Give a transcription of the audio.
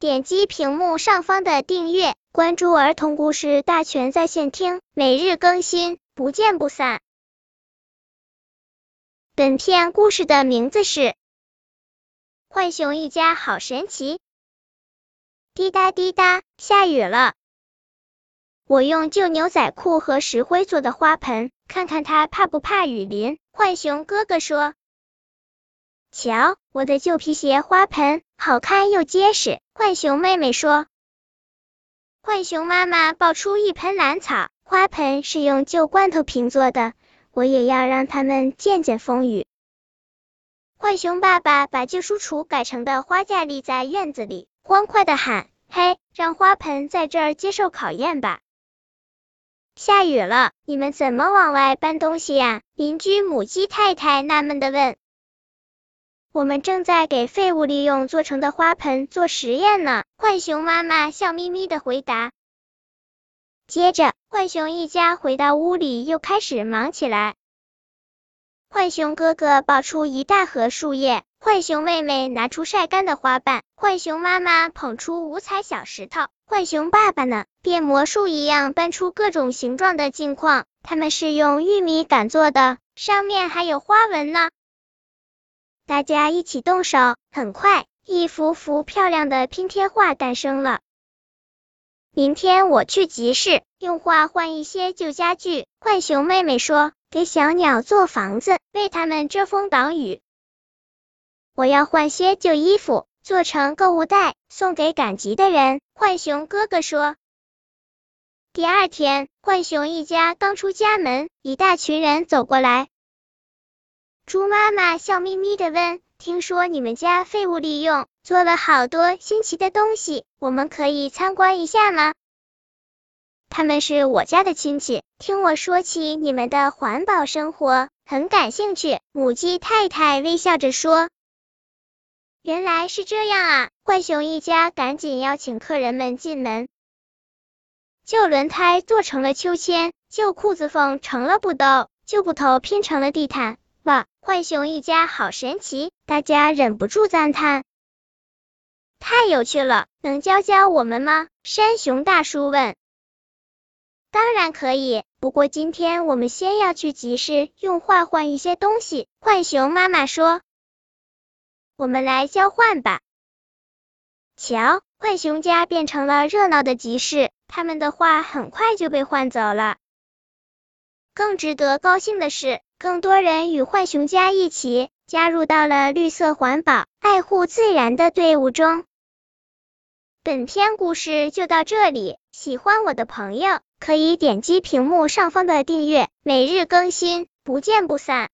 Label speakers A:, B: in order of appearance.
A: 点击屏幕上方的订阅，关注儿童故事大全在线听，每日更新，不见不散。本片故事的名字是《浣熊一家好神奇》。滴答滴答，下雨了。我用旧牛仔裤和石灰做的花盆，看看它怕不怕雨淋。浣熊哥哥说。瞧，我的旧皮鞋花盆，好看又结实。浣熊妹妹说。浣熊妈妈抱出一盆兰草，花盆是用旧罐头瓶做的，我也要让他们见见风雨。浣熊爸爸把旧书橱改成的花架立在院子里，欢快的喊：“嘿，让花盆在这儿接受考验吧！”下雨了，你们怎么往外搬东西呀？邻居母鸡太太纳闷的问。我们正在给废物利用做成的花盆做实验呢，浣熊妈妈笑眯眯的回答。接着，浣熊一家回到屋里，又开始忙起来。浣熊哥哥抱出一大盒树叶，浣熊妹妹拿出晒干的花瓣，浣熊妈妈捧出五彩小石头，浣熊爸爸呢，变魔术一样搬出各种形状的镜框，他们是用玉米杆做的，上面还有花纹呢。大家一起动手，很快，一幅幅漂亮的拼贴画诞生了。明天我去集市，用画换一些旧家具。浣熊妹妹说：“给小鸟做房子，为它们遮风挡雨。”我要换些旧衣服，做成购物袋，送给赶集的人。浣熊哥哥说。第二天，浣熊一家刚出家门，一大群人走过来。猪妈妈笑眯眯的问：“听说你们家废物利用做了好多新奇的东西，我们可以参观一下吗？”他们是我家的亲戚，听我说起你们的环保生活，很感兴趣。母鸡太太微笑着说：“原来是这样啊！”浣熊一家赶紧邀请客人们进门。旧轮胎做成了秋千，旧裤子缝成了布兜，旧布头拼成了地毯。浣熊一家好神奇！大家忍不住赞叹。太有趣了，能教教我们吗？山熊大叔问。当然可以，不过今天我们先要去集市，用画换一些东西。浣熊妈妈说。我们来交换吧。瞧，浣熊家变成了热闹的集市，他们的画很快就被换走了。更值得高兴的是。更多人与浣熊家一起加入到了绿色环保、爱护自然的队伍中。本篇故事就到这里，喜欢我的朋友可以点击屏幕上方的订阅，每日更新，不见不散。